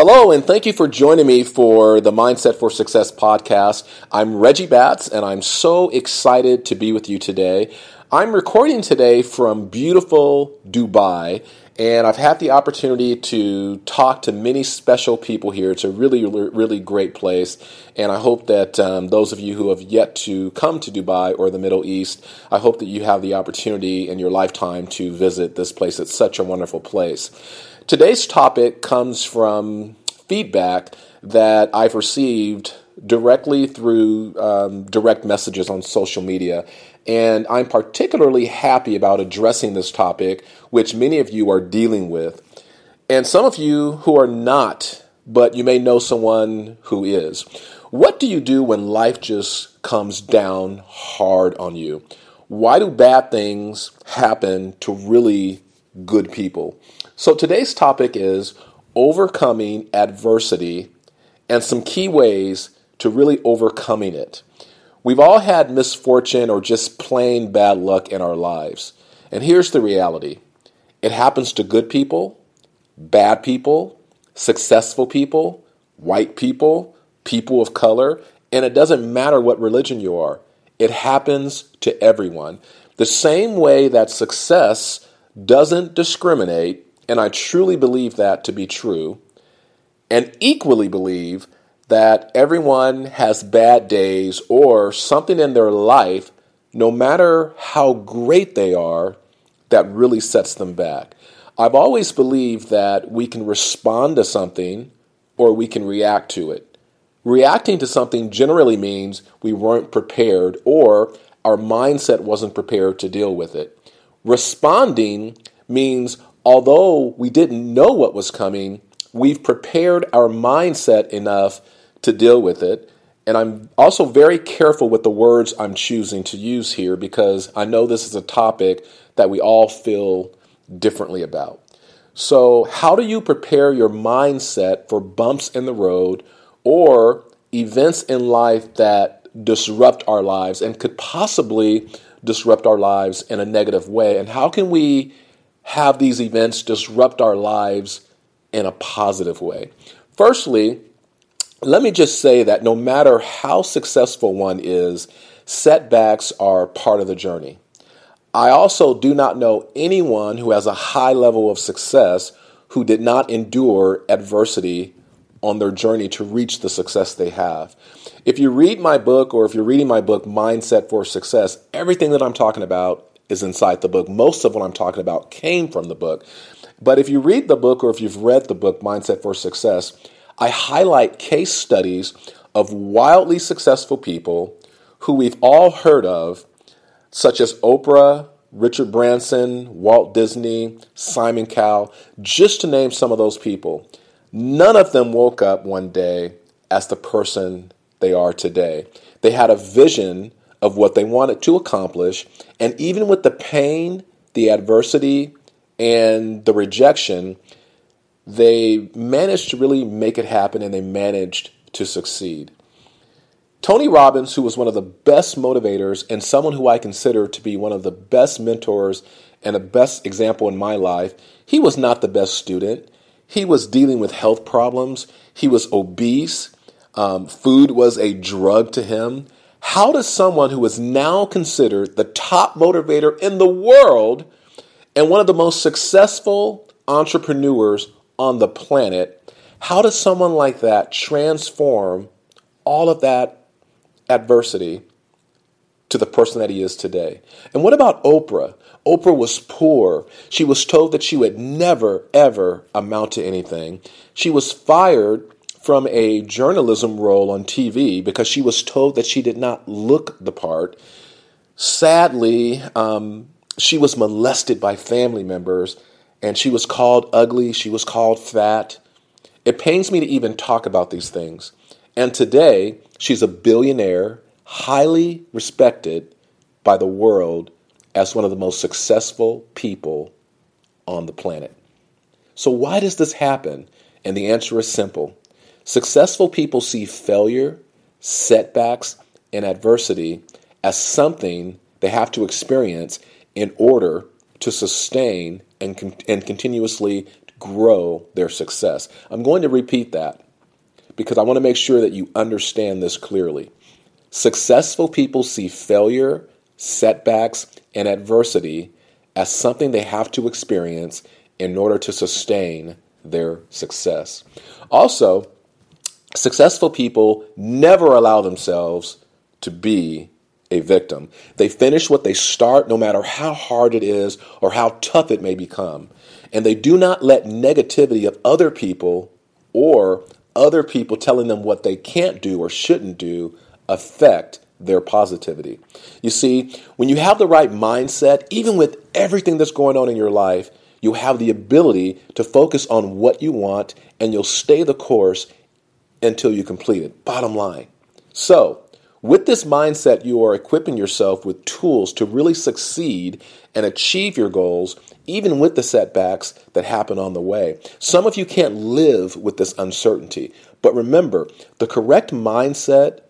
Hello, and thank you for joining me for the Mindset for Success podcast. I'm Reggie Batts, and I'm so excited to be with you today. I'm recording today from beautiful Dubai, and I've had the opportunity to talk to many special people here. It's a really, really great place, and I hope that um, those of you who have yet to come to Dubai or the Middle East, I hope that you have the opportunity in your lifetime to visit this place. It's such a wonderful place. Today's topic comes from feedback that I've received directly through um, direct messages on social media. And I'm particularly happy about addressing this topic, which many of you are dealing with. And some of you who are not, but you may know someone who is. What do you do when life just comes down hard on you? Why do bad things happen to really good people? So today's topic is overcoming adversity and some key ways to really overcoming it. We've all had misfortune or just plain bad luck in our lives. And here's the reality it happens to good people, bad people, successful people, white people, people of color, and it doesn't matter what religion you are. It happens to everyone. The same way that success doesn't discriminate and I truly believe that to be true, and equally believe that everyone has bad days or something in their life, no matter how great they are, that really sets them back. I've always believed that we can respond to something or we can react to it. Reacting to something generally means we weren't prepared or our mindset wasn't prepared to deal with it. Responding means although we didn't know what was coming, we've prepared our mindset enough to deal with it. And I'm also very careful with the words I'm choosing to use here because I know this is a topic that we all feel differently about. So, how do you prepare your mindset for bumps in the road or events in life that disrupt our lives and could possibly disrupt our lives in a negative way? And how can we have these events disrupt our lives in a positive way. Firstly, let me just say that no matter how successful one is, setbacks are part of the journey. I also do not know anyone who has a high level of success who did not endure adversity on their journey to reach the success they have. If you read my book or if you're reading my book, Mindset for Success, everything that I'm talking about is inside the book. Most of what I'm talking about came from the book. But if you read the book or if you've read the book, Mindset for Success, I highlight case studies of wildly successful people who we've all heard of, such as Oprah, Richard Branson, Walt Disney, Simon Cowell, just to name some of those people. None of them woke up one day as the person they are today. They had a vision of what they wanted to accomplish. And even with the pain, the adversity, and the rejection, they managed to really make it happen and they managed to succeed. Tony Robbins, who was one of the best motivators and someone who I consider to be one of the best mentors and the best example in my life, he was not the best student. He was dealing with health problems. He was obese. Um, food was a drug to him. How does someone who is now considered the top motivator in the world and one of the most successful entrepreneurs on the planet, how does someone like that transform all of that adversity to the person that he is today? And what about Oprah? Oprah was poor. She was told that she would never, ever amount to anything. She was fired from a journalism role on TV because she was told that she did not look the part. Sadly, um, she was molested by family members and she was called ugly, she was called fat. It pains me to even talk about these things. And today, she's a billionaire, highly respected by the world as one of the most successful people on the planet. So, why does this happen? And the answer is simple Successful people see failure, setbacks, and adversity as something they have to experience in order to sustain and, con- and continuously grow their success. I'm going to repeat that because I want to make sure that you understand this clearly. Successful people see failure, setbacks, and adversity as something they have to experience in order to sustain their success. Also, successful people never allow themselves to be a victim. They finish what they start, no matter how hard it is or how tough it may become. And they do not let negativity of other people or other people telling them what they can't do or shouldn't do affect their positivity. You see, when you have the right mindset, even with everything that's going on in your life, you have the ability to focus on what you want and you'll stay the course until you complete it. Bottom line. So, with this mindset, you are equipping yourself with tools to really succeed and achieve your goals, even with the setbacks that happen on the way. Some of you can't live with this uncertainty, but remember, the correct mindset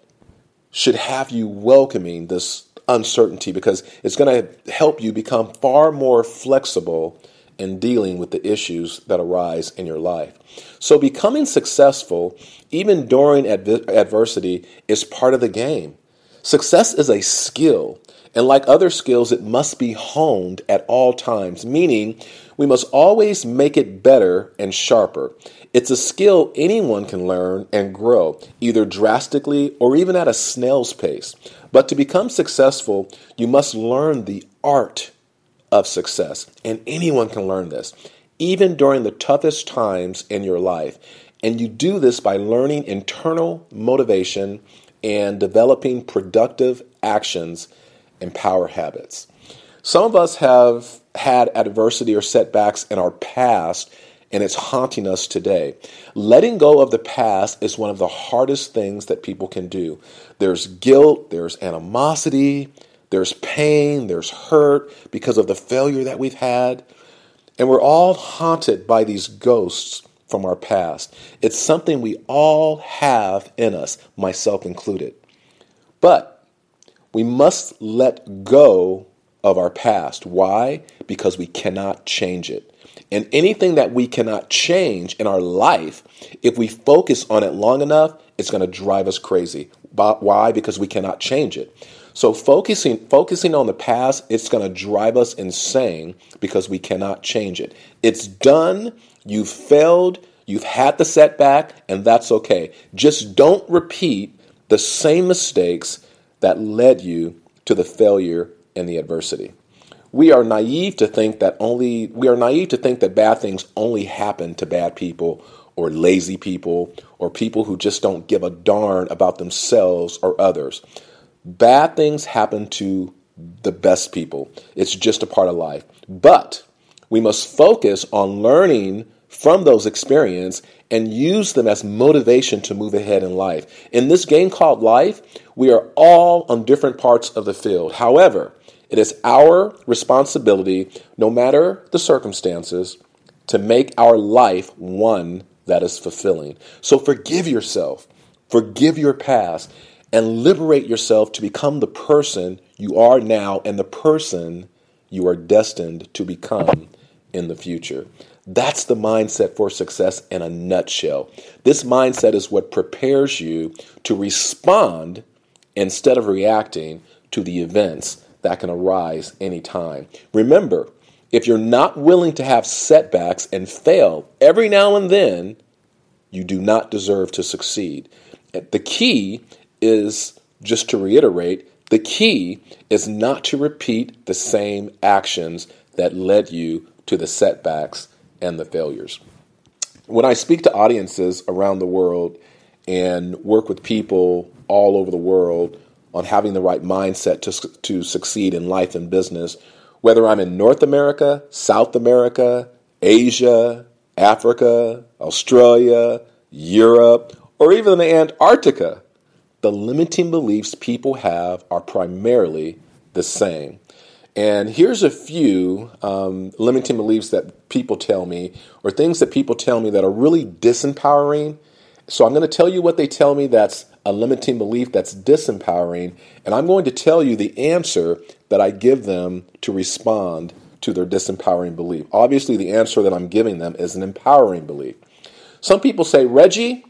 should have you welcoming this uncertainty because it's going to help you become far more flexible in dealing with the issues that arise in your life. So, becoming successful, even during adv- adversity, is part of the game. Success is a skill, and like other skills, it must be honed at all times, meaning we must always make it better and sharper. It's a skill anyone can learn and grow, either drastically or even at a snail's pace. But to become successful, you must learn the art of success. And anyone can learn this, even during the toughest times in your life. And you do this by learning internal motivation and developing productive actions and power habits. Some of us have had adversity or setbacks in our past, and it's haunting us today. Letting go of the past is one of the hardest things that people can do. There's guilt, there's animosity, there's pain, there's hurt because of the failure that we've had. And we're all haunted by these ghosts from our past. It's something we all have in us, myself included. But we must let go of our past. Why? Because we cannot change it. And anything that we cannot change in our life, if we focus on it long enough, it's going to drive us crazy. Why? Because we cannot change it. So focusing focusing on the past, it's going to drive us insane because we cannot change it. It's done. You've failed. You've had the setback, and that's okay. Just don't repeat the same mistakes that led you to the failure and the adversity. We are naive to think that only we are naive to think that bad things only happen to bad people or lazy people or people who just don't give a darn about themselves or others. Bad things happen to the best people. It's just a part of life. But we must focus on learning from those experiences and use them as motivation to move ahead in life. In this game called life, we are all on different parts of the field. However, it is our responsibility, no matter the circumstances, to make our life one that is fulfilling. So forgive yourself, forgive your past, and liberate yourself to become the person you are now and the person you are destined to become in the future. That's the mindset for success in a nutshell. This mindset is what prepares you to respond instead of reacting to the events that can arise anytime. Remember, if you're not willing to have setbacks and fail every now and then, you do not deserve to succeed. The key is just to reiterate the key is not to repeat the same actions that led you to the setbacks and the failures. When I speak to audiences around the world and work with people all over the world on having the right mindset to, to succeed in life and business, whether I'm in North America, South America, Asia, Africa, Australia, Europe, or even the Antarctica, the limiting beliefs people have are primarily the same. And here's a few um, limiting beliefs that people tell me, or things that people tell me that are really disempowering. So I'm going to tell you what they tell me that's a limiting belief that's disempowering, and I'm going to tell you the answer that I give them to respond to their disempowering belief. Obviously, the answer that I'm giving them is an empowering belief. Some people say, Reggie,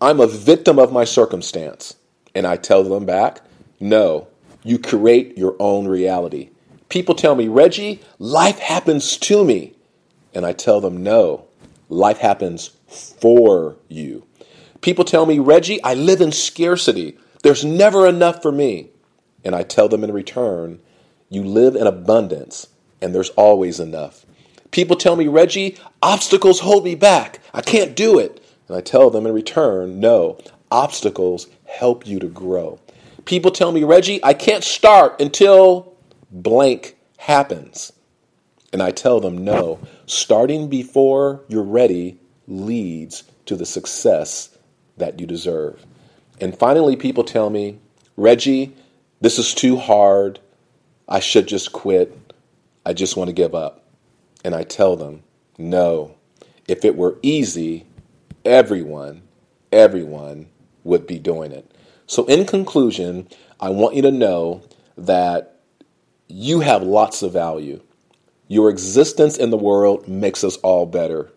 I'm a victim of my circumstance. And I tell them back, no, you create your own reality. People tell me, Reggie, life happens to me. And I tell them, no, life happens for you. People tell me, Reggie, I live in scarcity. There's never enough for me. And I tell them in return, you live in abundance and there's always enough. People tell me, Reggie, obstacles hold me back. I can't do it. And I tell them in return, no, obstacles help you to grow. People tell me, Reggie, I can't start until blank happens. And I tell them, no, starting before you're ready leads to the success that you deserve. And finally, people tell me, Reggie, this is too hard. I should just quit. I just want to give up. And I tell them, no, if it were easy, everyone, everyone would be doing it. So, in conclusion, I want you to know that you have lots of value. Your existence in the world makes us all better.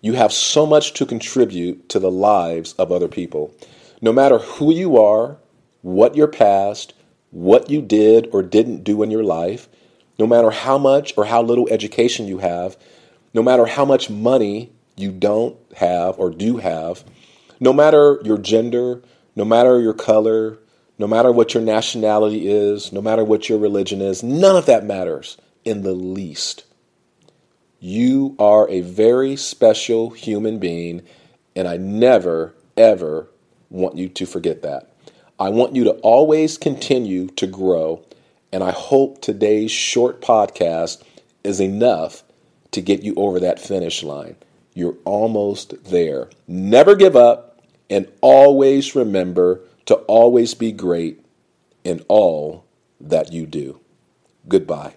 You have so much to contribute to the lives of other people. No matter who you are, what your past, what you did or didn't do in your life, no matter how much or how little education you have, no matter how much money you don't have or do have, no matter your gender, no matter your color, no matter what your nationality is, no matter what your religion is, none of that matters in the least. You are a very special human being, and I never, ever want you to forget that. I want you to always continue to grow, and I hope today's short podcast is enough to get you over that finish line. You're almost there. Never give up, and always remember to always be great in all that you do. Goodbye.